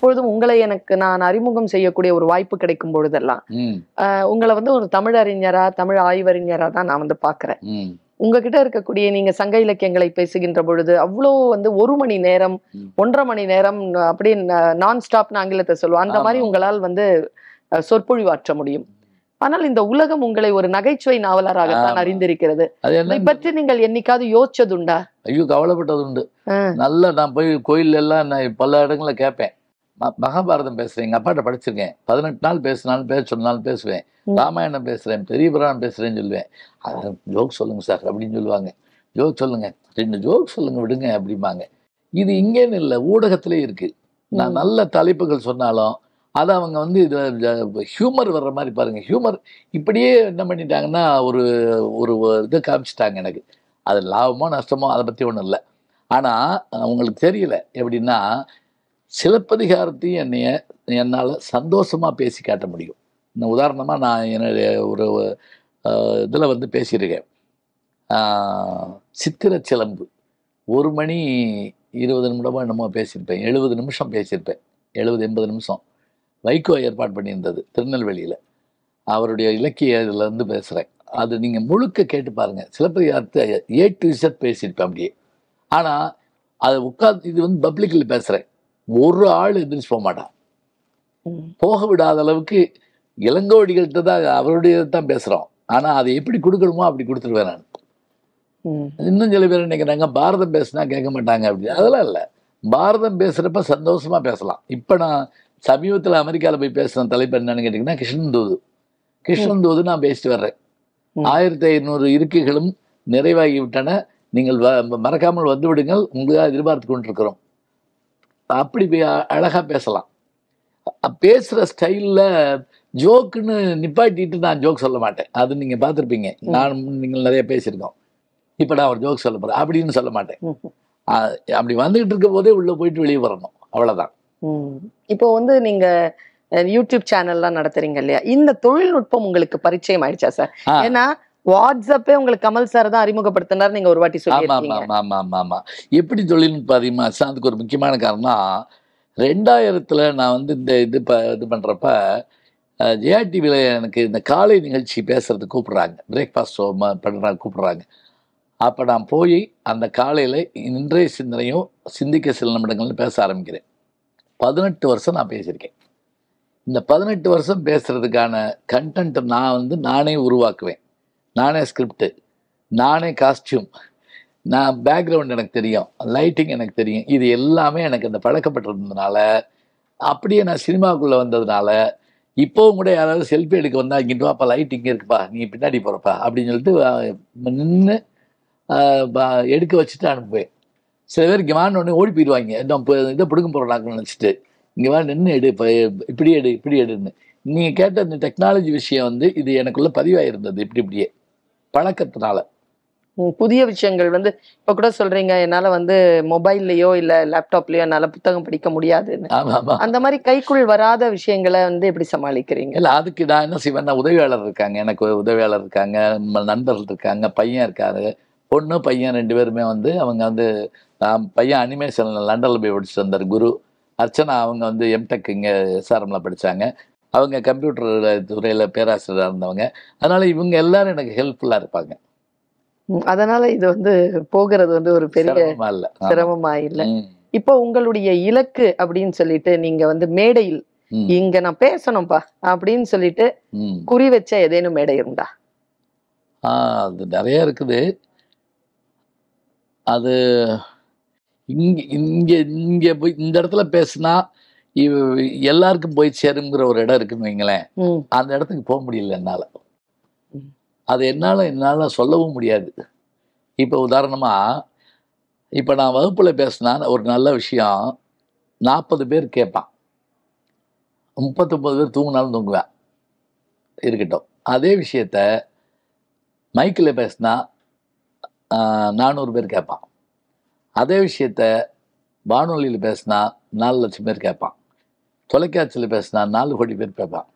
எப்பொழுதும் உங்களை எனக்கு நான் அறிமுகம் செய்யக்கூடிய ஒரு வாய்ப்பு கிடைக்கும் பொழுதெல்லாம் உங்களை வந்து ஒரு தமிழ் அறிஞரா தமிழ் ஆய்வறிஞரா தான் நான் வந்து பாக்குறேன் உங்ககிட்ட இருக்கக்கூடிய நீங்க சங்க இலக்கியங்களை பேசுகின்ற பொழுது அவ்வளோ வந்து ஒரு மணி நேரம். ஒன்றரை மணி நேரம் அப்படியே நான் ஸ்டாப்னு ஆங்கிலத்தை சொல்லுவோம். அந்த மாதிரி. உங்களால் வந்து சொற்பொழிவாற்ற முடியும். ஆனால் இந்த உலகம் உங்களை ஒரு நகைச்சுவை நாவலராகத்தான் ஆமா. அறிந்திருக்கிறது. அது பற்றி நீங்கள் என்னைக்காவது யோசிச்சதுண்டா? ஐயோ கவலைப்பட்டது உண்டு நல்லா நான் போய் கோயில்ல எல்லாம் நான் பல இடங்கள்ல கேட்பேன். மகாபாரதம் பேசுறேன் எங்க அப்பாட்ட படிச்சிருக்கேன். பதினெட்டு நாள் பேசினாலும் பேச சொன்னாலும் பேசுவேன். ராமாயணம் பேசுறேன் பெரிய புராணம் பேசுறேன்னு சொல்லுவேன். ஜோக் சொல்லுங்க சார் அப்படின்னு சொல்லுவாங்க. ஜோக் சொல்லுங்க. ரெண்டு ஜோக் சொல்லுங்க விடுங்க அப்படிம்பாங்க. இது இங்கேன்னு இல்லை ஊடகத்திலே இருக்கு. நான். நல்ல தலைப்புகள் சொன்னாலும் அதை அவங்க வந்து இது ஹியூமர் வர்ற மாதிரி பாருங்க. ஹியூமர் இப்படியே என்ன பண்ணிட்டாங்கன்னா ஒரு ஒரு இதை காமிச்சிட்டாங்க எனக்கு. அது லாபமோ நஷ்டமோ அதை பற்றி ஒன்றும் இல்லை. ஆனால் அவங்களுக்கு தெரியல. எப்படின்னா சிலப்பதிகாரத்தையும் என்னைய என்னால் சந்தோஷமாக பேசி காட்ட முடியும். இந்த உதாரணமாக நான் என்னுடைய ஒரு இதில் வந்து பேசியிருக்கேன். சித்திர சிலம்பு. ஒரு மணி இருபது நிமிடமாக என்னமோ பேசியிருப்பேன். எழுபது நிமிஷம் பேசியிருப்பேன். எழுபது எண்பது நிமிஷம். வைகோ ஏற்பாடு பண்ணியிருந்தது திருநெல்வேலியில். அவருடைய இலக்கிய இதில் இருந்து பேசுகிறேன் அது நீங்கள் முழுக்க கேட்டு பாருங்கள் சிலப்பதிகாரத்தை ஏ டு இசட் பேசியிருப்பேன் அப்படியே. ஆனால் அதை உட்காந்து இது வந்து பப்ளிக்கில் பேசுகிறேன் ஒரு ஆள் எந்திரிச்சு போக மாட்டான். போக விடாத அளவுக்கு இளங்கோடிகள்கிட்ட தான் அவருடைய தான் பேசுகிறோம் ஆனால் அதை எப்படி கொடுக்கணுமோ அப்படி கொடுத்துருவேன் நான். இன்னும் சில பேர் நினைக்கிறாங்க பாரதம் பேசினா கேட்க மாட்டாங்க அப்படி. அதெல்லாம் இல்லை. பாரதம் பேசுகிறப்ப சந்தோஷமாக பேசலாம். இப்போ நான் சமீபத்தில் அமெரிக்காவில் போய் பேசுன தலைப்பு என்னன்னு கேட்டிங்கன்னா கிருஷ்ணன் தூது. கிருஷ்ணன் தூது நான் பேசிட்டு வர்றேன். ஆயிரத்தி ஐநூறு இருக்கைகளும் நிறைவாகி விட்டன நீங்கள் வ- மறக்காமல் வந்து விடுங்கள். உங்களுக்காக எதிர்பார்த்து கொண்டிருக்கிறோம். அப்படி பே- அழகா பேசலாம். பேசுற ஸ்டைல்ல ஜோக்குன்னு நிப்பாட்டிட்டு நான் ஜோக் சொல்ல மாட்டேன். அது நீங்க பார்த்துருப்பீங்க. நான் நீங்கள் நிறைய பேசியிருக்கோம். இப்போ நான் ஒரு ஜோக் சொல்ல போறேன். அப்படின்னு சொல்ல மாட்டேன். அப்படி வந்துகிட்டு இருக்க போதே உள்ள போயிட்டு வெளியே வரணும். அவ்வளவுதான். ம். இப்போ வந்து நீங்க அஹ், யூடியூப் சேனல்லாம் நடத்துறீங்க இல்லையா? இந்த தொழில்நுட்பம் உங்களுக்கு பரிச்சயம் ஆயிடுச்சா சார். ஏன்னா வாட்ஸ்அப்பே உங்களுக்கு கமல் சார் தான் அறிமுகப்படுத்தினார் நீங்க ஒரு வாட்டி ஆமா ஆமா ஆமா ஆமா எப்படி தொழில்நுட்பம் அதிகமாச்சு அதுக்கு ஒரு முக்கியமான காரணம் ரெண்டாயிரத்துல நான் வந்து இந்த இது ப இது பண்றப்ப ஜெயா டிவியில் எனக்கு இந்த காலை நிகழ்ச்சி பேசுறதுக்கு கூப்பிடுறாங்க. பிரேக்ஃபாஸ்ட் ஷோ பண்ணுறாங்க கூப்பிடுறாங்க. அப்போ நான் போய் அந்த காலையில் இன்றைய சிந்தனையும் சிந்திக்க சில நிமிடங்கள்னு பேச ஆரம்பிக்கிறேன். பதினெட்டு வருஷம் நான் பேசியிருக்கேன். இந்த பதினெட்டு வருஷம் பேசுறதுக்கான கண்டென்ட்டை நான் வந்து நானே உருவாக்குவேன். நானே ஸ்கிரிப்டு நானே காஸ்டியூம் நான் பேக்ரவுண்ட் எனக்கு தெரியும் லைட்டிங் எனக்கு தெரியும் இது எல்லாமே எனக்கு அந்த பழக்கப்பட்டிருந்ததுனால அப்படியே நான் சினிமாவுக்குள்ளே வந்ததுனால இப்போவும் கூட யாராவது செல்ஃபி எடுக்க வந்தால் இங்கிட்டு அப்போ லைட் இங்கே இருக்குப்பா நீ பின்னாடி போகிறப்பா அப்படின்னு சொல்லிட்டு நின்று எடுக்க வச்சுட்டு அனுப்புவேன். சில பேர் இங்கே வான்னு ஓடி போயிடுவாங்க இந்த இப்போ இதை பிடுங்க போகிறாங்கன்னு நினச்சிட்டு இங்கே வா நின்று எடு இப்படி எடு இப்படி எடுன்னு. நீங்கள் கேட்ட இந்த டெக்னாலஜி விஷயம் வந்து இது எனக்குள்ளே பதிவாயிருந்தது இப்படி இப்படியே. பழக்கத்தினால. புதிய விஷயங்கள் வந்து இப்ப கூட சொல்றீங்க என்னால வந்து மொபைல்லயோ இல்ல லேப்டாப்லயோ என்னால புத்தகம் படிக்க முடியாதுன்னு. அந்த மாதிரி கைக்குள் வராத விஷயங்களை வந்து எப்படி சமாளிக்கிறீங்க? இல்லை அதுக்கு நான் என்ன செய்வேன்னா உதவியாளர் இருக்காங்க எனக்கு உதவியாளர் இருக்காங்க நண்பர்கள் இருக்காங்க பையன் இருக்காரு பொண்ணு பையன் ரெண்டு பேருமே வந்து அவங்க வந்து பையன் அனிமேஷன் லண்டனில் போய் படிச்சுட்டு வந்தார் குரு. அர்ச்சனா அவங்க வந்து எம்டெக் இங்கே எஸ்ஆர்எம்ல படித்தாங்க அவங்க கம்ப்யூட்டர் துறையில் பேராசிரியராக இருந்தவங்க. அதனால இவங்க எல்லாரும் எனக்கு ஹெல்ப்ஃபுல்லாக இருப்பாங்க. அதனால இது வந்து போகிறது வந்து ஒரு பெரிய சிரமமா இல்லை. இப்போ உங்களுடைய இலக்கு அப்படின்னு சொல்லிட்டு நீங்க வந்து மேடையில் இங்க நான் பேசணும்பா அப்படின்னு சொல்லிட்டு குறி வச்ச ஏதேனும் மேடை ஆ அது நிறைய இருக்குது. அது இங்க இங்க இங்க போய் இந்த இடத்துல பேசுனா எல்லாருக்கும் போய் சேருங்கிற ஒரு இடம் இருக்குன்னு வைங்களேன். அந்த இடத்துக்கு போக முடியல என்னால. அது என்னால என்னால சொல்லவும் முடியாது. இப்போ உதாரணமா இப்போ நான் வகுப்புல பேசினா ஒரு நல்ல விஷயம் நாற்பது பேர் கேட்பான். முப்பத்தொம்பது பேர் தூங்கினாலும் தூங்குவேன். இருக்கட்டும். அதே விஷயத்த மைக்கில் பேசினா நானூறு பேர் கேட்பான். அதே விஷயத்த வானொலியில் பேசினா நாலு லட்சம் பேர் கேட்பான். தொலைக்காட்சியில் பேசினா நாலு கோடி பேர் கேட்பான்.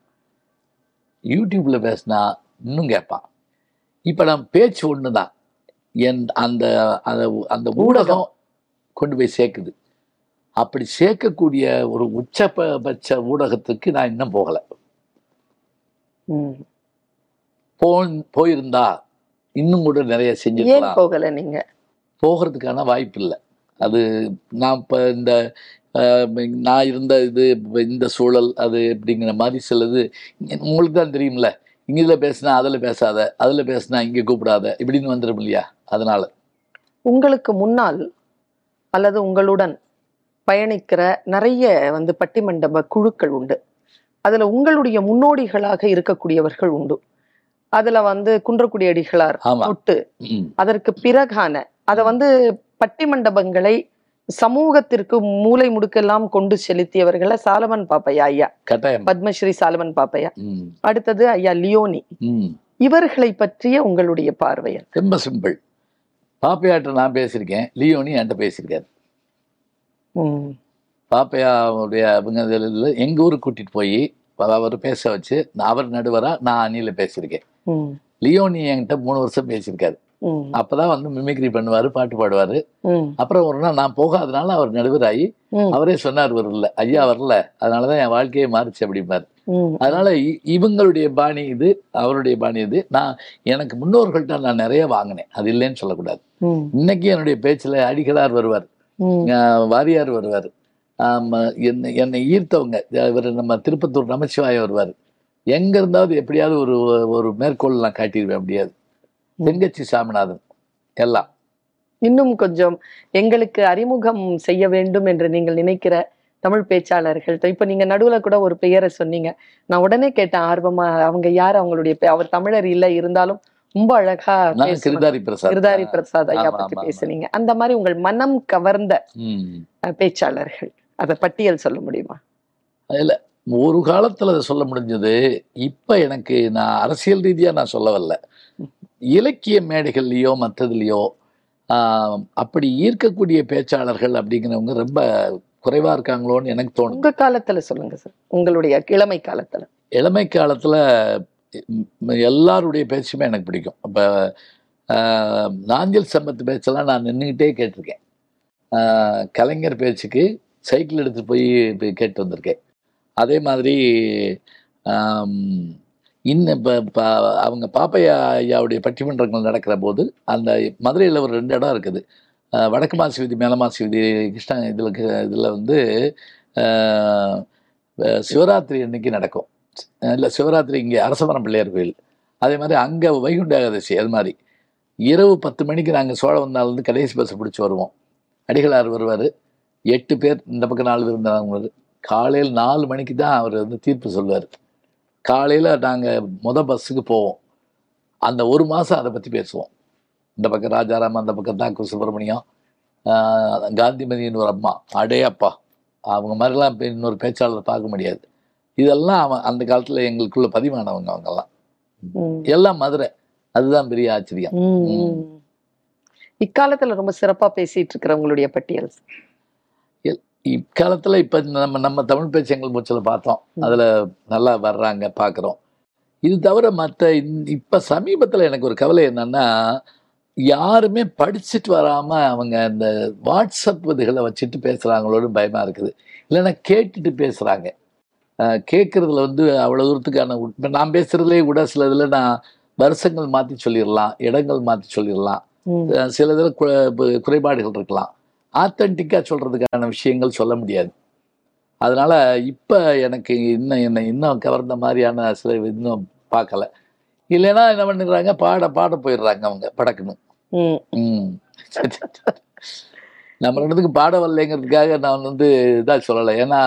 யூடியூப்பில் பேசினா இன்னும் கேட்பான். இப்போ நம்ம பேச்சு ஒன்று தான் என் அந்த அந்த அந்த ஊடகம் கொண்டு போய் சேர்க்குது. அப்படி சேர்க்கக்கூடிய ஒரு உச்சபட்ச ஊடகத்துக்கு நான் இன்னும் போகலை. போ போயிருந்தா இன்னும் கூட நிறைய செஞ்சிருக்கலாம். போகல நீங்க? போகிறதுக்கான வாய்ப்பு இல்லை அது நான் இப்போ இந்த நான் இருந்த இது இந்த சூழல் அது அப்படிங்கிற மாதிரி சிலது. உங்களுக்கு தான் தெரியும்ல. இங்க இதில் பேசினா அதில் பேசாத. அதில் பேசினா இங்கே கூப்பிடாத. இப்படின்னு வந்துடும் இல்லையா? அதனால. உங்களுக்கு முன்னால் அல்லது உங்களுடன் பயணிக்கிற நிறைய வந்து பட்டிமண்டப குழுக்கள் உண்டு. அதுல உங்களுடைய முன்னோடிகளாக இருக்கக்கூடியவர்கள் உண்டு. அதுல வந்து குன்றக்குடி அடிகளார் தொட்டு அதற்கு பிறகான அத வந்து பட்டிமண்டபங்களை சமூகத்திற்கு மூலை முடுக்கெல்லாம் கொண்டு செலுத்தியவர்கள சாலமன் பாப்பையா ஐயா? பத்மஸ்ரீ சாலமன் பாப்பையா? அடுத்தது ஐயா லியோனி. இவர்களை பற்றிய உங்களுடைய பார்வையன் ரொம்ப சிம்பிள். பாப்பையாட்ட நான் பேசியிருக்கேன் லியோனி என்கிட்ட பேசியிருக்காரு. பாப்பையாவுடைய அவங்க எங்கள் ஊருக்கு கூட்டிகிட்டு போய் அவர் பேச வச்சு அவர் நடுவரா நான் அணில பேசியிருக்கேன். லியோனி என்கிட்ட மூணு வருஷம் பேசியிருக்காரு. அப்பதான் வந்து மிமிக்ரி பண்ணுவார் பாட்டு பாடுவார். அப்புறம் ஒரு நாள் நான் போகாதனால அவர் நடுவராகி ம். அவரே சொன்னார் வரல ஐயா வரல அதனால தான் என் வாழ்க்கையே மாறிச்சு அப்படிம்பார். அதனால இவங்களுடைய பாணி இது அவருடைய பாணி இது. நான் எனக்கு முன்னோர்கள்ட்ட நான் நிறைய வாங்கினேன். அது இல்லைன்னு சொல்லக்கூடாது. இன்னைக்கு என்னுடைய பேச்சில் அடிகளார் வருவார். வாரியார் வருவார். என்னை என்னை ஈர்த்தவங்க. இவர் நம்ம திருப்பத்தூர் நமச்சிவாயம் வருவார். எங்க இருந்தாவது எப்படியாவது ஒரு ஒரு மேற்கோள் நான் காட்டிடுவேன் அப்படியாது. தெங்கச்சி சாமிநாதன் எல்லாம். இன்னும் கொஞ்சம் எங்களுக்கு அறிமுகம் செய்ய வேண்டும் என்று நீங்கள் நினைக்கிற தமிழ் பேச்சாளர்கள். இப்ப நீங்க நடுவுல கூட ஒரு பெயரை சொன்னீங்க. நான் உடனே கேட்டேன் ஆர்வமா அவங்க யார்? அவங்களுடைய அவர் தமிழர் இல்ல இருந்தாலும் ரொம்ப அழகா. கிருதாரி பிரசாத். கிருதாரி பிரசாத் ஐயா பத்தி. பேசுனீங்க. அந்த மாதிரி உங்கள் மனம் கவர்ந்த பேச்சாளர்கள். அத பட்டியல் சொல்ல முடியுமா? இல்ல ஒரு காலத்துல அதை சொல்ல முடிஞ்சது. இப்ப எனக்கு நான் அரசியல் ரீதியா நான் சொல்ல வரல இலக்கிய மேடைகள்லயோ மற்றதுலயோ அப்படி ஈர்க்கக்கூடிய பேச்சாளர்கள் அப்படிங்கிறவங்க ரொம்ப குறைவா இருக்காங்களோன்னு எனக்கு தோணுது. உங்க காலத்துல சொல்லுங்க சார். உங்களுடைய இளமை காலத்துல. இளமை காலத்துல எல்லாருடைய பேச்சுமே எனக்கு பிடிக்கும். இப்போ நாஞ்சல் சம்பத்து பேச்செல்லாம் நான் நின்றுக்கிட்டே கேட்டிருக்கேன். கலைஞர் பேச்சுக்கு சைக்கிள் எடுத்துட்டு போய் கேட்டு வந்திருக்கேன். அதே மாதிரி இன்னும் இப்போ இப்போ அவங்க பாப்பையா ஐயாவுடைய பட்டிமன்றங்கள் நடக்கிற போது அந்த மதுரையில் ஒரு ரெண்டு இடம் இருக்குது. வடக்கு மாசி வீதி மேல மாசி வீதி கிருஷ்ணா இதில் இதில் வந்து சிவராத்திரி அன்னைக்கு நடக்கும். இல்லை சிவராத்திரி இங்கே அரசமரம் பிள்ளையார் கோயில். அதே மாதிரி அங்கே வைகுண்ட ஏகாதசி அது மாதிரி. இரவு பத்து மணிக்கு நாங்கள் சோழவந்தாலேருந்து கடைசி பஸ்ஸை பிடிச்சி வருவோம். அடிகளார் வருவார். எட்டு பேர் இந்த பக்கம் நாலு பேர் இருந்தாங்க காலையில் நாலு மணிக்கு தான் அவர் வந்து தீர்ப்பு சொல்லுவார். காலையில் நாங்கள் முத பஸ்ஸுக்கு போவோம். அந்த ஒரு மாதம் அதை பற்றி பேசுவோம். இந்த பக்கம் ராஜாராம் அந்த பக்கம் தாக்கு சுப்பிரமணியம் காந்திமதியின் ஒரு அம்மா அடே அப்பா அவங்க மாதிரிலாம் இன்னொரு பேச்சாளர் பார்க்க முடியாது. இதெல்லாம் அவன் அந்த காலத்தில் எங்களுக்குள்ள பதிவானவங்க அவங்கெல்லாம். எல்லாம் மதுரை. அதுதான் பெரிய ஆச்சரியம். இக்காலத்துல ரொம்ப சிறப்பா பேசிட்டு இருக்கிற உங்களுடைய பட்டியல். இக்காலத்தில் இப்போ நம்ம நம்ம தமிழ் பேச்சங்கள் மூச்சில் பார்த்தோம். அதில் நல்லா வர்றாங்க பார்க்குறோம் இது தவிர மற்ற இப்போ சமீபத்தில் எனக்கு ஒரு கவலை என்னன்னா யாருமே படிச்சுட்டு வராமல் அவங்க அந்த வாட்ஸ்அப் இதுகளை வச்சுட்டு பேசுகிறாங்களோன்னு பயமாக இருக்குது. இல்லைன்னா கேட்டுட்டு பேசுகிறாங்க கேட்குறதுல வந்து அவ்வளோ தூரத்துக்கான இப்போ நான் பேசுகிறதுலே கூட சில இதில் நான் வருஷங்கள் மாற்றி சொல்லிடலாம் இடங்கள் மாற்றி சொல்லிடலாம். சில இதில் குறைபாடுகள் இருக்கலாம். ஆத்தென்டிக்காக சொல்கிறதுக்கான விஷயங்கள் சொல்ல முடியாது. அதனால் இப்போ எனக்கு இன்னும் என்னை இன்னும் கவர்ந்த மாதிரியான சில இன்னும் பார்க்கல. இல்லைன்னா என்ன பண்ணுறாங்க பாட பாட போயிடுறாங்க அவங்க படக்குன்னு. நம்ம ரெண்டுத்துக்கு பாட வரலைங்கிறதுக்காக நான் வந்து இதாக சொல்லலை. ஏன்னா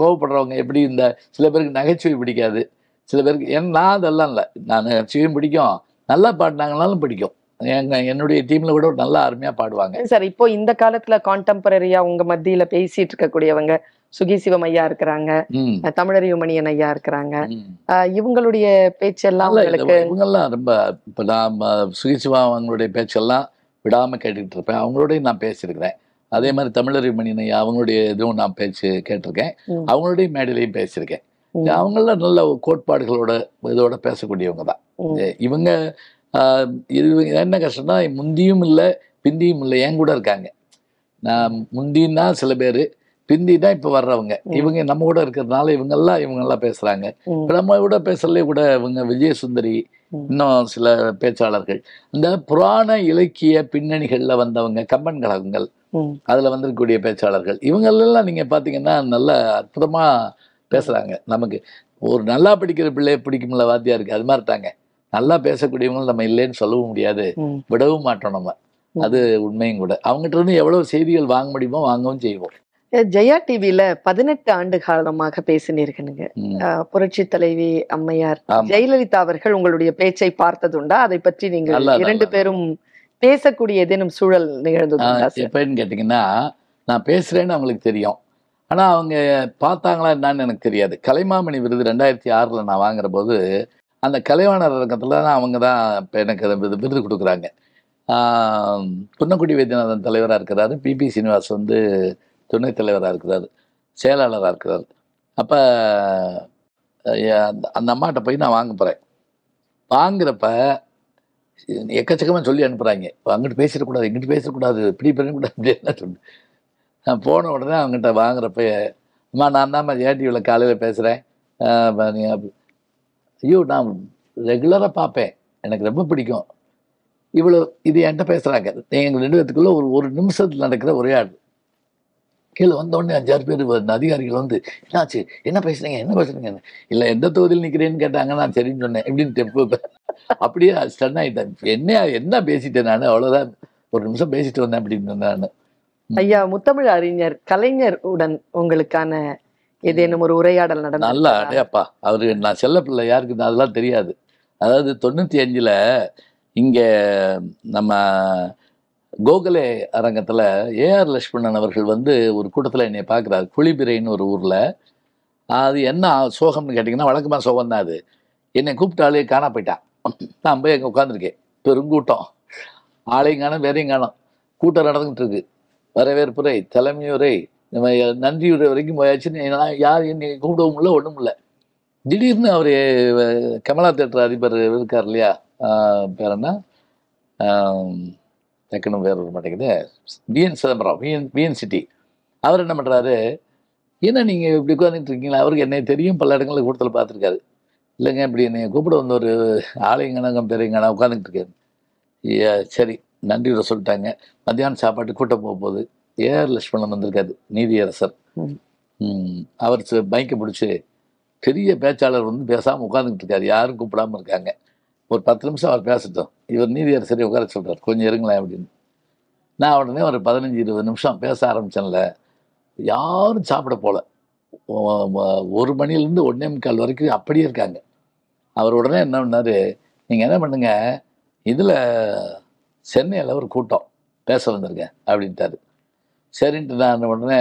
கோவப்படுறவங்க எப்படி இந்த சில பேருக்கு நகைச்சுவை பிடிக்காது. சில பேருக்கு ஏன் நான் அதெல்லாம் இல்லை. நான் நகைச்சுவையும் பிடிக்கும். நல்லா பாடினாங்கனாலும் பிடிக்கும். எங்க என்னுடைய டீமில் கூட நல்லா அருமையாக பாடுவாங்க. சார் இப்போ இந்த காலத்துல கான்டெம்பரரியா உங்க மத்தியில பேசிட்டு இருக்கக்கூடியவங்க சுகி சிவம் ஐயா இருக்கிறாங்க. தமிழறிவுமணியன் ஐயா இருக்கிறாங்க. இவங்களுடைய பேச்செல்லாம் இவங்கெல்லாம் ரொம்ப இப்போ நான் சுகிசிவா அவங்களுடைய பேச்செல்லாம் விடாமல் கேட்டுக்கிட்டு இருப்பேன். அவங்களோடய நான் பேசியிருக்கிறேன். அதே மாதிரி தமிழறி மணினை அவங்களுடைய இதுவும் நான் பேச்சு கேட்டிருக்கேன். அவங்களுடைய மேடையிலையும் பேசியிருக்கேன். அவங்களாம் நல்ல கோட்பாடுகளோட இதோட பேசக்கூடியவங்க தான். இவங்க இது என்ன கஷ்டம்னா முந்தியும் இல்லை பிந்தியும் இல்லை என் கூட இருக்காங்க. நான் முந்தின்னா சில பேர் பிந்தி தான் இப்போ வர்றவங்க. இவங்க நம்ம கூட இருக்கிறதுனால இவங்கெல்லாம் இவங்கெல்லாம் இப்போ நம்ம கூட பேசலே கூட இவங்க விஜயசுந்தரி. இன்னும் சில பேச்சாளர்கள். இந்த புராண இலக்கிய பின்னணிகள்ல வந்தவங்க கம்பன் கழகங்கள் அதுல வந்திருக்கக்கூடிய பேச்சாளர்கள் இவங்களெல்லாம் நீங்க பாத்தீங்கன்னா நல்ல அற்புதமா பேசுறாங்க. நமக்கு ஒரு நல்லா படிக்கிற பிள்ளைய பிடிக்கும்ல வாத்தியாருக்கு அது மாதிரி தாங்க நல்லா பேசக்கூடியவங்க நம்ம இல்லைன்னு சொல்லவும் முடியாது. விடவும் மாட்டோம் நம்ம. அது உண்மையும் கூட. அவங்ககிட்ட இருந்து எவ்வளவு செய்திகள் வாங்க முடியுமோ வாங்கவும் செய்வோம். ஜெயா டிவில பதினெட்டு ஆண்டு காலமாக. அஹ், புரட்சி தலைவி அம்மையார். ஜெயலலிதா அவர்கள் உங்களுடைய பேச்சை பார்த்ததுண்டா? அதை பற்றி நீங்கள் நல்லா, இரண்டு. பேரும் பேசக்கூடிய ஏதேனும் சூழல் சார்? எப்பன்னு கேட்டிங்கன்னா நான் பேசுறேன்னு அவங்களுக்கு தெரியும். ஆனா அவங்க பார்த்தாங்களா என்னன்னு எனக்கு தெரியாது. கலைமாமணி விருது ரெண்டாயிரத்தி ஆறுல நான் வாங்குற போது அந்த கலைவாணர் அரங்கத்துல தான் அவங்க தான் இப்போ எனக்கு விருது விருது கொடுக்குறாங்க. ஆஹ் புன்னக்குடி வைத்தியநாதன் தலைவராக இருக்கிறாரு. பிபி சீனிவாஸ் வந்து துணைத் தலைவராக இருக்கிறாரு. செயலாளராக இருக்கிறார். அப்போ அந்த அந்த அம்மாட்ட போய் நான் வாங்க போகிறேன் வாங்குறப்ப எக்கச்சக்கமாக சொல்லி அனுப்புகிறாங்க அங்கிட்டு பேசிடக்கூடாது இங்கிட்டு பேசக்கூடாது இப்படி பண்ணக்கூடாது அப்படின்னு சொல்லி. நான் போன உடனே அவங்ககிட்ட வாங்குறப்ப அம்மா நான் தான் ஏடிவியில் காலையில் பேசுகிறேன் ஐயோ நான் ரெகுலராக பார்ப்பேன். எனக்கு ரொம்ப பிடிக்கும். இவ்வளோ இது என்கிட்ட பேசுகிறாங்க எங்கள் ரெண்டு பேத்துக்குள்ளே ஒரு ஒரு நிமிஷத்தில் நடக்கிற ஒரே ஆள். கீழே வந்தோடனே அஞ்சாறு பேர் அதிகாரிகள் வந்து என்னாச்சு? என்ன பேசுறீங்க? என்ன பேசுறீங்க? இல்லை எந்த தொகுதியில் நிற்கிறேன்னு கேட்டாங்க நான் சரின்னு சொன்னேன். எப்படின்னு தெப்பு அப்படியே ஸ்டன் ஆகிட்டேன் என்ன என்ன பேசிட்டேன் நான்? அவ்வளோதான் ஒரு நிமிஷம் பேசிட்டு வந்தேன் அப்படின்னு நான். ஐயா முத்தமிழ் அறிஞர் கலைஞர் உடன் உங்களுக்கான ஏதேனும் ஒரு உரையாடல் நடந்தது நல்லா அடையாப்பா. அவரு நான் செல்ல பிள்ளை யாருக்கு அதெல்லாம் தெரியாது. அதாவது தொண்ணூற்றி அஞ்சில் இங்கே நம்ம கோகலே அரங்கத்தில் ஏஆர் லட்சுமணன் அவர்கள் வந்து ஒரு கூட்டத்தில் என்னை பார்க்குறாரு குளிபிரைன்னு ஒரு ஊரில். அது என்ன சோகம்னு கேட்டிங்கன்னா வழக்கமாக சோகம் தான் அது. என்னை கூப்பிட்டு ஆளே காணா போயிட்டான் நான் போய் அங்கே உட்காந்துருக்கேன் பெருங்கூட்டம். ஆளையும் காணும் வேறையும் காணும். கூட்டம் நடந்துகிட்டு இருக்கு. வரவேற்புரை தலைமையுரை நம்ம நன்றியுடைய வரைக்கும் போயாச்சு. நான் யார் என்னை கூப்பிடவும் இல்லை ஒன்றும் இல்லை. திடீர்னு அவர் கமலா தேட்டர் அதிபர் இருக்கார் இல்லையா? பேர் என்ன? ஆம், டக்குன்னு பேர் வர மாட்டேங்குது. PN Chidambaram PN PN city. அவர் என்ன பண்ணுறாரு என்ன நீங்கள் இப்படி உட்காந்துட்டு இருக்கீங்களா? அவருக்கு என்னை தெரியும் பல இடங்களில் கூட்டத்தில் பார்த்துருக்காரு. இல்லைங்க இப்படி என்னை கூப்பிட வந்த ஒரு ஆலயங்கணகம் பெரியங்கனா உட்காந்துக்கிட்டு இருக்காரு சரி நன்றியோட சொல்லிட்டாங்க. மத்தியானம் சாப்பாட்டு கூட்டம் போக போகுது. ஏஆர் லட்சுமணன் வந்திருக்காரு நீதியரசர். அவர் பைக்கை பிடிச்சி பெரிய பேச்சாளர் வந்து பேசாமல் உட்காந்துக்கிட்டு இருக்காரு. யாரும் கூப்பிடாம இருக்காங்க. ஒரு பத்து நிமிஷம் அவர் பேசட்டும். இவர் நீதியரசரை உட்கார சொல்றார். கொஞ்சம் இருங்களேன் அப்படின்னு. நான் உடனே ஒரு பதினஞ்சு இருபது நிமிஷம் பேச ஆரம்பிச்சேன்ல. யாரும் சாப்பிட ஒ- ஒரு மணிலேருந்து ஒன்னே முக்கால் வரைக்கும் அப்படியே இருக்காங்க. அவர் உடனே என்ன பண்ணாரு? நீங்கள் என்ன பண்ணுங்க? இதில் சென்னையில் ஒரு கூட்டம். பேச வந்திருக்கேன். அப்படின்ட்டாரு. சரின்ட்டு நான் உடனே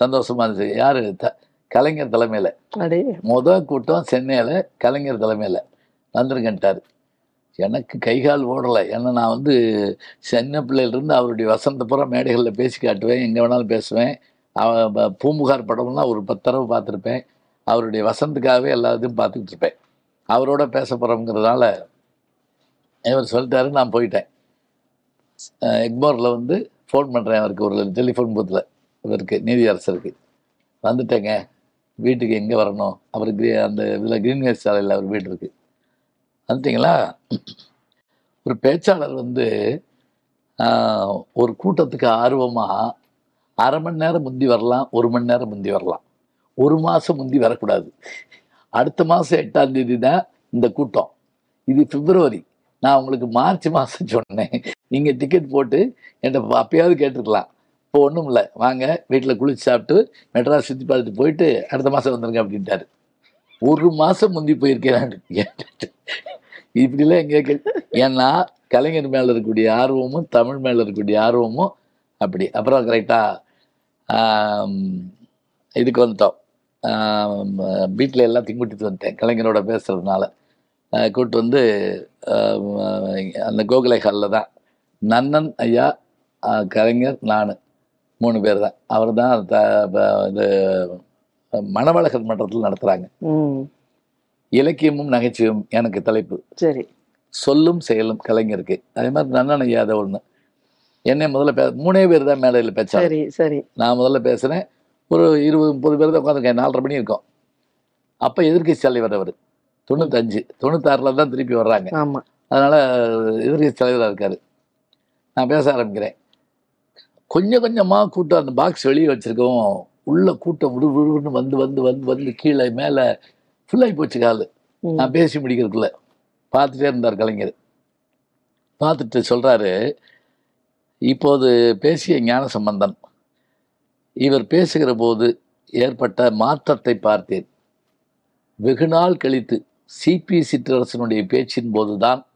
சந்தோஷமா இருந்துச்சு. யார்? த கலைஞர் தலைமையில். அடே. முத கூட்டம் சென்னையில் கலைஞர் தலைமையில் வந்திருக்கேன்ட்டார். எனக்கு கைகால் ஓடலை. ஏன்னா நான் வந்து சின்ன பிள்ளையிலிருந்து அவருடைய வசந்த புறம் மேடைகளில் பேசி காட்டுவேன் எங்கே வேணாலும் பேசுவேன். அவ பூம்புகார் படம்லாம் ஒரு பத்து தடவை பார்த்துருப்பேன். அவருடைய வசந்துக்காகவே எல்லா இதையும் பார்த்துக்கிட்டு இருப்பேன். அவரோட பேச போகிறோங்கிறதுனால இவர் சொல்லிட்டாரு நான் போயிட்டேன். எக்மோரில் வந்து ஃபோன் பண்ணுறேன் அவருக்கு ஒரு டெலிஃபோன் பூத்தில் இவருக்கு நீதியரசருக்கு. வந்துட்டேங்க. வீட்டுக்கு எங்கே வரணும்? அவர் கிரீ அந்த இதில் கிரீன்வேஸ் சாலையில் அவர் வீடு இருக்கு. வந்துட்டிங்களா? ஒரு பேச்சாளர் வந்து ஒரு கூட்டத்துக்கு ஆர்வமாக அரை மணி நேரம் முந்தி வரலாம் ஒரு மணி நேரம் முந்தி வரலாம். ஒரு மாதம் முந்தி வரக்கூடாது. அடுத்த மாதம் எட்டாம் தேதி தான் இந்த கூட்டம். இது பிப்ரவரி. நான் உங்களுக்கு மார்ச் மாதம் சொன்னேன். நீங்கள் டிக்கெட் போட்டு என்கிட்ட அப்பயாவது கேட்டிருக்கலாம். இப்போ ஒன்றும் இல்லை. வாங்க வீட்டில் குளிச்சு சாப்பிட்டு மெட்ராஸ் சுற்றி பார்த்துட்டு போயிட்டு அடுத்த மாதம் வந்துருங்க அப்படின்ட்டாரு. ஒரு மாதம் முந்தி போயிருக்கேன். இப்படிலாம் எங்கே கே ஏன்னா கலைஞர் மேலே இருக்கக்கூடிய ஆர்வமும் தமிழ் மேலே இருக்கக்கூடிய ஆர்வமும் அப்படி. அப்புறம் கரெக்டாக இதுக்கு வந்துட்டோம். வீட்டில் எல்லாம் கூட்டிட்டு வந்துட்டேன். கலைஞரோட பேசுகிறதுனால கூப்பிட்டு வந்து அந்த கோகுலை ஹாலில் தான். நன்னன் ஐயா கலைஞர் நான் மூணு பேர் தான் அவர் தான் த இது மணவழகர் மன்றத்தில் நடத்துகிறாங்க இலக்கியமும் நகைச்சுவையும் எனக்கு தலைப்பு. சரி. சொல்லும் செயலும் கலைஞருக்கு. அதே மாதிரி நன்னன் ஐயா அதை ஒன்று என்னை முதல்ல பே மூணே பேர் தான் மேடையில் பேச்சாளர் சரி சரி. நான் முதல்ல பேசுகிறேன் ஒரு இருபது முப்பது பேர் தான் உட்காந்துருக்கேன் நாலரை மணி இருக்கும். அப்போ எதிர்க்கட்சி தலைவர் அவர். தொண்ணூத்தஞ்சு தொண்ணூத்தாறில் தான் திருப்பி வர்றாங்க. ஆமா. அதனால் எதிர்க்கட்சி தலைவராக இருக்கார். நான் பேச ஆரம்பிக்கிறேன். கொஞ்சம் கொஞ்சமாக கூட்டம் அந்த பாக்ஸ் வெளியே வச்சுருக்கோம் உள்ள கூட்டம் விடு விடுன்னு வந்து வந்து வந்து வந்து கீழே மேலே ஃபுல்லாகி போச்சு கால். நான் பேசி முடிக்கிறதுக்குள்ள. பார்த்துட்டே இருந்தார் கலைஞர். பார்த்துட்டு சொல்கிறாரு இப்போது பேசிய ஞான சம்பந்தன் இவர் பேசுகிற போது ஏற்பட்ட மாற்றத்தை பார்த்தேன். வெகு நாள் கழித்து சிபி சிற்றரசனுடைய பேச்சின் போதுதான்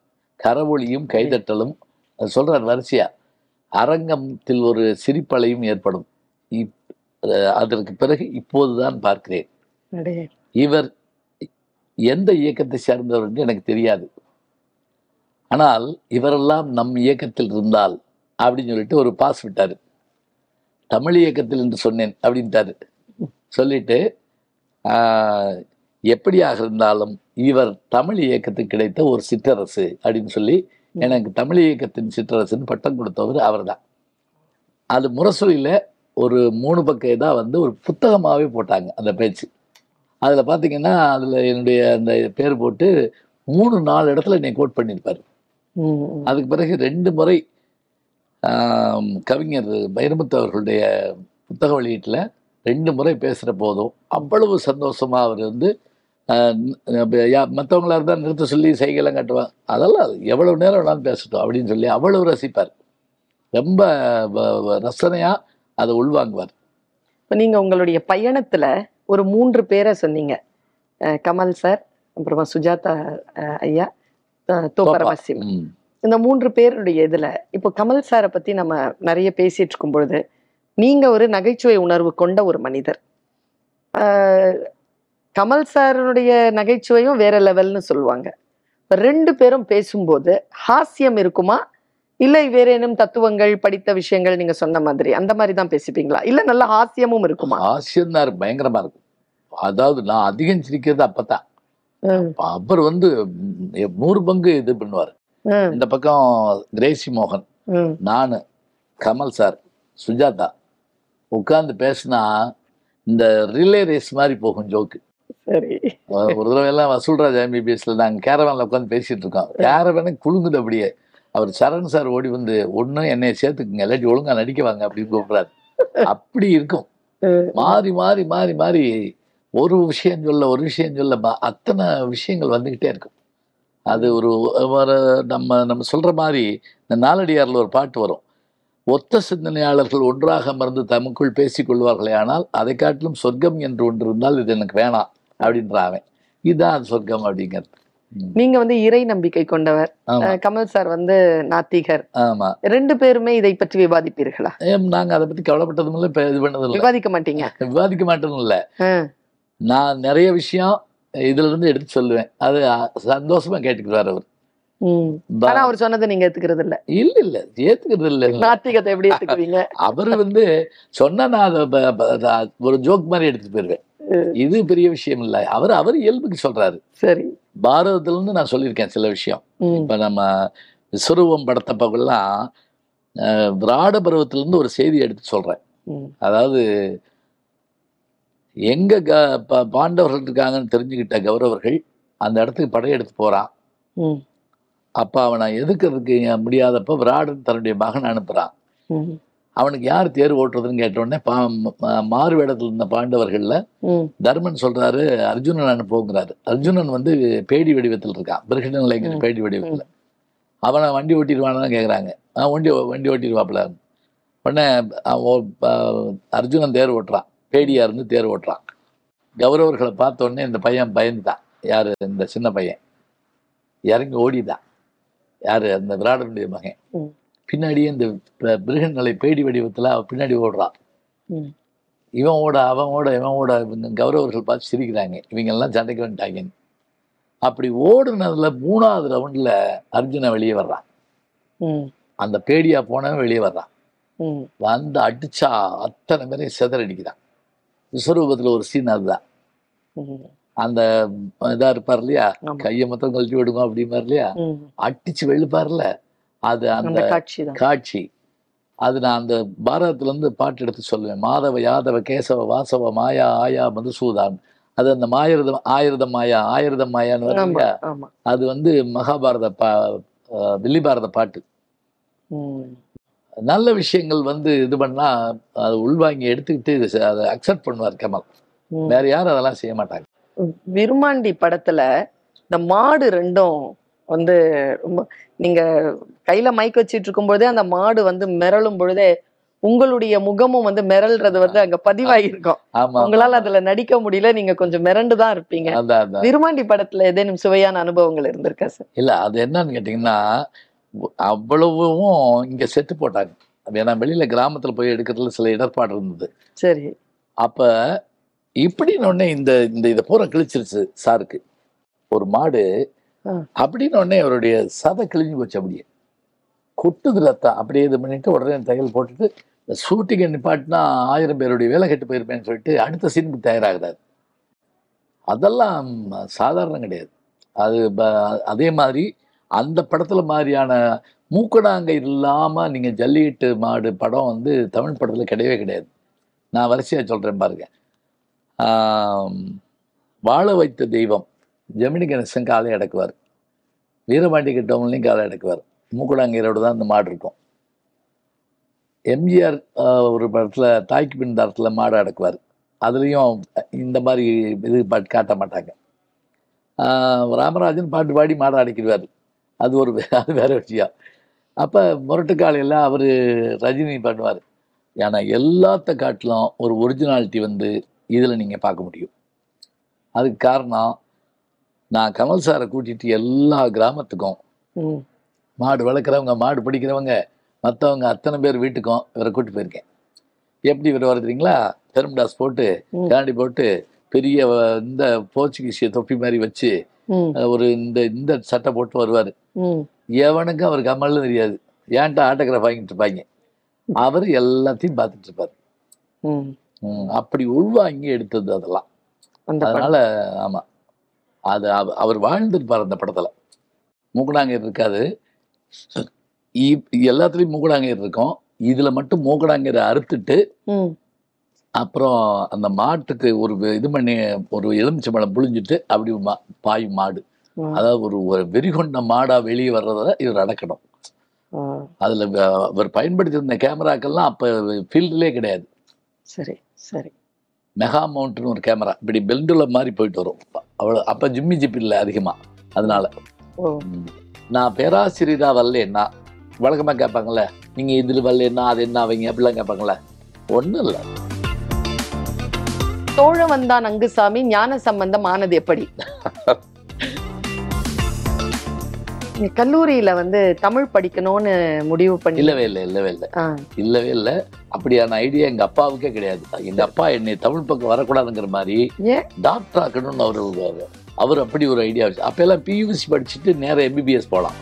கரவொளியும் கைதட்டலும் அது சொல்றார் வரிசையா. அரங்கத்தில் ஒரு சிரிப்பலையும் ஏற்படும். இப் அதற்கு பிறகு இப்போதுதான் பார்க்கிறேன். அடே. இவர் எந்த இயக்கத்தை சேர்ந்தவர் என்று எனக்கு தெரியாது. ஆனால் இவரெல்லாம் நம் இயக்கத்தில் இருந்தால் அப்படின்னு சொல்லிட்டு ஒரு பாஸ் விட்டாரு. தமிழ் இயக்கத்தில் என்று சொன்னேன் அப்படின்ட்டாரு. சொல்லிட்டு எப்படியாக இருந்தாலும் இவர் தமிழ் இயக்கத்துக்கு கிடைத்த ஒரு சிற்றரசு அப்படின்னு சொல்லி எனக்கு தமிழ் இயக்கத்தின் சிற்றரசுன்னு பட்டம் கொடுத்தவர் அவர்தான். அது முரசொலியில் ஒரு மூணு பக்கம் இதாக வந்து ஒரு புத்தகமாகவே போட்டாங்க அந்த பேச்சு. அதில் பார்த்தீங்கன்னா அதில் என்னுடைய அந்த பேர் போட்டு மூணு நாலு இடத்துல என்னை கோட் பண்ணியிருப்பார். அதுக்கு பிறகு ரெண்டு முறை கவிஞர் வைரமுத்து அவர்களுடைய புத்தக வெளியீட்டில் ரெண்டு முறை பேசுகிற போதும் அவ்வளவு சந்தோஷமாக அவர் வந்து மற்றவங்களா இருந்தால் நிறுத்த சொல்லி சைகெல்லாம் காட்டுவாங்க அதெல்லாம் எவ்வளவு நேரம் வேணாலும் பேசட்டும் அப்படின்னு சொல்லி அவ்வளவு ரசிப்பார். ரொம்ப ரசனையாக அதை உள்வாங்குவார். இப்ப நீங்க உங்களுடைய பயணத்துல ஒரு மூன்று பேரை சொன்னீங்க. கமல் சார் அப்புறமா சுஜாதா ஐயா அஹ் தோப்பரவாசிவம் ம். இந்த மூன்று பேருடைய இதுல இப்போ கமல் சாரை பத்தி நம்ம நிறைய பேசிட்டு இருக்கும் பொழுது நீங்க ஒரு நகைச்சுவை உணர்வு கொண்ட ஒரு மனிதர். கமல் சாருடைய நகைச்சுவையும் வேற லெவல்னு சொல்லுவாங்க. இப்ப ரெண்டு பேரும் பேசும்போது ஹாஸ்யம் இருக்குமா? இல்லை வேற ஏனும் தத்துவங்கள் படித்த விஷயங்கள் நீங்க சொன்ன மாதிரி அந்த மாதிரி தான் பேசிப்பீங்களா? இல்ல நல்ல ஹாஸ்யமும் இருக்குமா? ஹாஸ்யம் தான் இருக்கு, பயங்கரமா இருக்கும் அதாவது நான் அதிகம் சிரிக்கிறது அப்பதான் அவர் வந்து நூறு பங்கு இது பண்ணுவார். இந்த பக்கம் கிரேசி மோகன். நான் கமல் சார் சுஜாதா. உட்கார்ந்து பேசினா இந்த ரிலே ரேஸ் மாதிரி போகும் ஜோக்கு. சரி. ஒரு தடவை எல்லாம் வசூல்ராஜ் எம்பிபிஎஸ்ல நாங்கள் கேரவானில் உட்காந்து பேசிட்டு இருக்கோம். கேரவானே குலுங்குது அப்படியே. அவர் சரண் சார் ஓடி வந்து ஒன்றும் என்னைய சேர்த்துக்குங்க இல்லாட்டி ஒழுங்கா நடிக்க வாங்க அப்படின்னு கூப்பிடுறாரு. அப்படி இருக்கும். மாறி மாறி மாறி மாறி ஒரு விஷயம் சொல்ல ஒரு விஷயம் சொல்ல அத்தனை விஷயங்கள் வந்துக்கிட்டே இருக்கும். அது ஒரு நம்ம நம்ம சொல்ற மாதிரி இந்த நாலடியார்ல ஒரு பாட்டு வரும். ஒத்த சிந்தனையாளர்கள் ஒன்றாக அமர்ந்து தமக்குள் பேசிக் கொள்வார்களே ஆனால் அதை காட்டிலும் சொர்க்கம் என்று ஒன்று இருந்தால் இது எனக்கு வேணாம். அப்படின்ற அவன் இதுதான் சொர்க்கம் அப்படிங்கிறது. நீங்க வந்து இறை நம்பிக்கை கொண்டவர். கமல் சார் வந்து நாத்திகர். ஆமா. ரெண்டு பேருமே இதை பற்றி விவாதிப்பீர்களா? நாங்க அதை பத்தி கவலைப்பட்டதும் இல்லை இது பண்ணதும் இல்லை. விவாதிக்க மாட்டீங்க. விவாதிக்க மாட்டதும் இல்லை. நான் நிறைய விஷயம் இதுல இருந்து எடுத்து சொல்லுவேன். அது சந்தோஷமா கேட்டுக்குவார் அவர். ஆனா அவர் சொன்னதை நீங்க ஏத்துக்கிறது இல்ல. இல்ல இல்ல. ஏத்துக்கிறது இல்ல. நாத்திகத்தை எப்படி ஏத்துக்குவீங்க? அவர் வந்து சொன்னா நான் ஒரு ஜோக் மாதிரி எடுத்துட்டு போயிருவேன். இது பெரிய விஷயம் இல்ல. அவர் அவர் இயல்புக்கு சொல்றாரு. சரி. பாரதத்துல இருந்து நான் சொல்லியிருக்கேன் சில விஷயம். இப்ப நம்ம விஸ்வரூபம் படத்தப்பெல்லாம் விராட பருவத்துல இருந்து ஒரு செய்தி எடுத்து சொல்றேன். அதாவது எங்க க- பாண்டவர்கள் இருக்காங்கன்னு தெரிஞ்சுக்கிட்ட கௌரவர்கள் அந்த இடத்துக்கு படையெடுத்து போறான் அப்ப அவனை எதுக்கிறதுக்கு முடியாதப்ப விராடன் தன்னுடைய மகன் அனுப்புறான். அவனுக்கு யார் தேர் ஓட்டுறதுன்னு கேட்ட உடனே பா மாறு வேடத்தில் இருந்த பாண்டவர்கள்ல தர்மன் சொல்றாரு அர்ஜுனன் அனுப்புங்கிறாரு அர்ஜுனன் வந்து பேடி வடிவத்தில் இருக்கான் பிருகநிலைங்கிற ம். பேடி வடிவத்தில். அவனை வண்டி ஓட்டிடுவான்னு கேட்குறாங்க வண்டி வண்டி ஓட்டிடுவாப்புல. உடனே அவன் அர்ஜுனன் தேர் ஓட்டுறான் பேடியா இருந்து தேர் ஓட்டுறான். கௌரவர்களை பார்த்த உடனே இந்த பையன் பயந்துட்டான். யாரு? இந்த சின்ன பையன். இறங்கி ஓடிட்டான். யாரு? அந்த விராடனுடைய மகன். பின்னாடியே இந்த ப- பிருகநிலை பேடி வடிவத்தில் அவன் பின்னாடி ஓடுறான். இவன் ஓட அவன் ஓட இவன் ஓட கௌரவர்கள் பார்த்து சிரிக்கிறாங்க. இவங்க எல்லாம் சண்டைக்கு வந்துட்டாங்கன்னு அப்படி ஓடுனதுல மூணாவது ரவுண்ட்ல அர்ஜுனன் வெளியே வர்றான். அந்த பேடியா போனவன் வெளியே வர்றான். வந்து அடிச்சா அத்தனை பேரையும் சிதறடிக்கிறான். விஸ்வரூபத்துல ஒரு சீன் அதுதான். அந்த இதா இருப்பார் இல்லையா. கையை மொத்தம் கழட்டி விடுங்க அப்படிம்பார் இல்லையா. அடிச்சு வெளுப்பார்ல. அது அந்த காட்சி காட்சி. அது நான் அந்த பாரதத்துல இருந்து பாட்டு எடுத்து சொல்லுவேன் மாதவ யாதவ கேசவ வாசவ மாயா ஆயா மதுசூதான். அது அந்த மாயிரதம் ஆயிரதம் மாயா ஆயிரதம் மாயான்னு? ஆமா அது வந்து மகாபாரத பா அஹ் வில்லி பாரத பாட்டு. நல்ல விஷயங்கள் வந்து இது பண்ணா அது உள்வாங்கி எடுத்துக்கிட்டு அதை அக்செப்ட் பண்ணுவார் கமல். வேற யாரும் அதெல்லாம் செய்ய மாட்டாங்க. விருமாண்டி படத்துல இந்த மாடு ரெண்டும் வந்து ரொம்ப நீங்க கையில மைக் வச்சிட்டு இருக்கும் பொழுதே அந்த மாடு வந்து மிரளும் பொழுதே உங்களுடைய முகமும் வந்து மிரள்றது வந்து அங்க பதிவாகிருக்கும் ஆமா உங்களால அதுல நடிக்க முடியல நீங்க கொஞ்சம் மிரண்டு தான் இருப்பீங்க விருமாண்டி படத்துல ஏதேனும் சுவையான அனுபவங்கள் இருந்திருக்கா சார்? இல்ல அது என்னன்னு கேட்டீங்கன்னா அவ்வளவும் இங்க செட்டு போட்டாங்க. ஏன்னா வெளியில கிராமத்துல போய் எடுக்கிறதுல சில இடர்பாடு இருந்தது. சரி. அப்ப இப்படின்னு உடனே இந்த இந்த இதை பூரா கிழிச்சிருச்சு சாருக்கு. ஒரு மாடு. அப்படின்னு உடனே அவருடைய சதை கிழிஞ்சு போச்சு அப்படியே. கொட்டுது ரத்தம் அப்படியே இது பண்ணிட்டு உடனே தையல் போட்டுட்டு இந்த ஷூட்டிங்கை நிப்பாட்டினா ஆயிரம் பேருடைய வேலை கெட்டு போயிருப்பேன்னு சொல்லிட்டு அடுத்த சீனுக்கு தயாராகிறார். அதெல்லாம் சாதாரணம் கிடையாது. அது அதே மாதிரி அந்த படத்தில் மாதிரியான மூக்கடாங்க இல்லாமல் நீங்கள் ஜல்லிக்கட்டு மாடு படம் வந்து தமிழ் படத்தில் கிடையவே கிடையாது. நான் வரிசையாக சொல்கிறேன் பாருங்க. வாழ வைத்த தெய்வம். ஜெமினி கணேசன் காலை அடக்குவார். வீரபாண்டி கிட்டவங்களையும் காலை அடக்குவார். மூக்கடாங்கீரோட தான் அந்த மாடு இருக்கும். எம்ஜிஆர் ஒரு படத்தில் தாய்க்கு பின் தரத்தில் மாடு அடக்குவார். அதுலேயும் இந்த மாதிரி இது பாட்டு காட்ட மாட்டாங்க. ராமராஜன் பாட்டு பாடி மாடை அடக்கிடுவார் அது ஒரு அது வேற விஷயம். அப்போ முரட்டுக்காலையில் அவர் ரஜினி பண்ணுவார் ஏன்னா எல்லாத்த காட்டிலும் ஒரு ஒரிஜினாலிட்டி வந்து இதில் நீங்கள் பார்க்க முடியும். அதுக்கு காரணம் நான் கமல் சாரை கூட்டிட்டு எல்லா கிராமத்துக்கும். மாடு வளர்க்குறவங்க மாடு பிடிக்கிறவங்க மற்றவங்க அத்தனை பேர் வீட்டுக்கும் இவரை கூட்டி போயிருக்கேன். எப்படி இவர் வருதுங்களா பெரும்டாஸ் போட்டு. காண்டி போட்டு பெரிய இந்த போர்ச்சுகீசிய தொப்பி மாதிரி வச்சு ஒரு இந்த இந்த சட்டை போட்டு வருவார். எவனுக்கும் அவர் கமல்னு தெரியாது. ஏன்ட்டா ஆட்டோகிராஃப் வாங்கிட்டு இருப்பாங்க. அவர் எல்லாத்தையும் பார்த்துட்டு இருப்பார். அப்படி உள்வாங்கி எடுத்தது அதெல்லாம். அதனால ஆமா. அது அவ- அவர் வாழ்ந்திருப்பார் அந்த படத்துல. மூக்கடாங்கயிறு இருக்காது. எல்லாத்துலயும் மூக்கடாங்கயிறு இருக்கும். இதுல மட்டும் மூக்கடாங்கயிறை அறுத்துட்டு. அப்புறம் அந்த மாட்டுக்கு ஒரு இது பண்ணி ஒரு எலுமிச்சம்பழம் புழிஞ்சிட்டு அப்படி மா- பாயும் மாடு. அதாவது ஒரு ஒரு வெறிகொண்ட மாடா வெளியே வர்றத இவர் அடக்கணும். அதுல அவர் பயன்படுத்தியிருந்த கேமராக்கள்லாம் அப்ப ஃபீல்டுலேயே கிடையாது. சரி சரி. மெகா மவுண்ட்னு ஒரு கேமரா. இப்படி பெல்டுல மாதிரி போயிட்டு வரும். அவ்வளோ அப்போ ஜிம்மி ஜிப் இல்லை அதிகமாக அதனால. நான் பேராசிரியராக வரலன்னா வழக்கமாக கேட்பாங்கல்ல நீங்கள் இதில் வரலன்னா அது என்ன அவங்க? அப்படிலாம் கேட்பாங்கல்ல. ஒன்றும் இல்லை. தோழ வந்தான் அங்குசாமி ஞான சம்பந்தம் ஆனது எப்படி? கல்லூரியில வந்து தமிழ் படிக்கணும்னு முடிவு பண்ணி இல்லவே இல்லை இல்லவே இல்லை. இல்லவே இல்லை. அப்படியான ஐடியா எங்கள் அப்பாவுக்கே கிடையாது. எங்கள் அப்பா என்னை தமிழ் பக்கம் வரக்கூடாதுங்கிற மாதிரி? டாக்டர் ஆக்கணும்னு அவர் அவர் அப்படி ஒரு ஐடியா வச்சு அப்போல்லாம் பியூசி படிச்சுட்டு நேரா எம்பிபிஎஸ் போகலாம்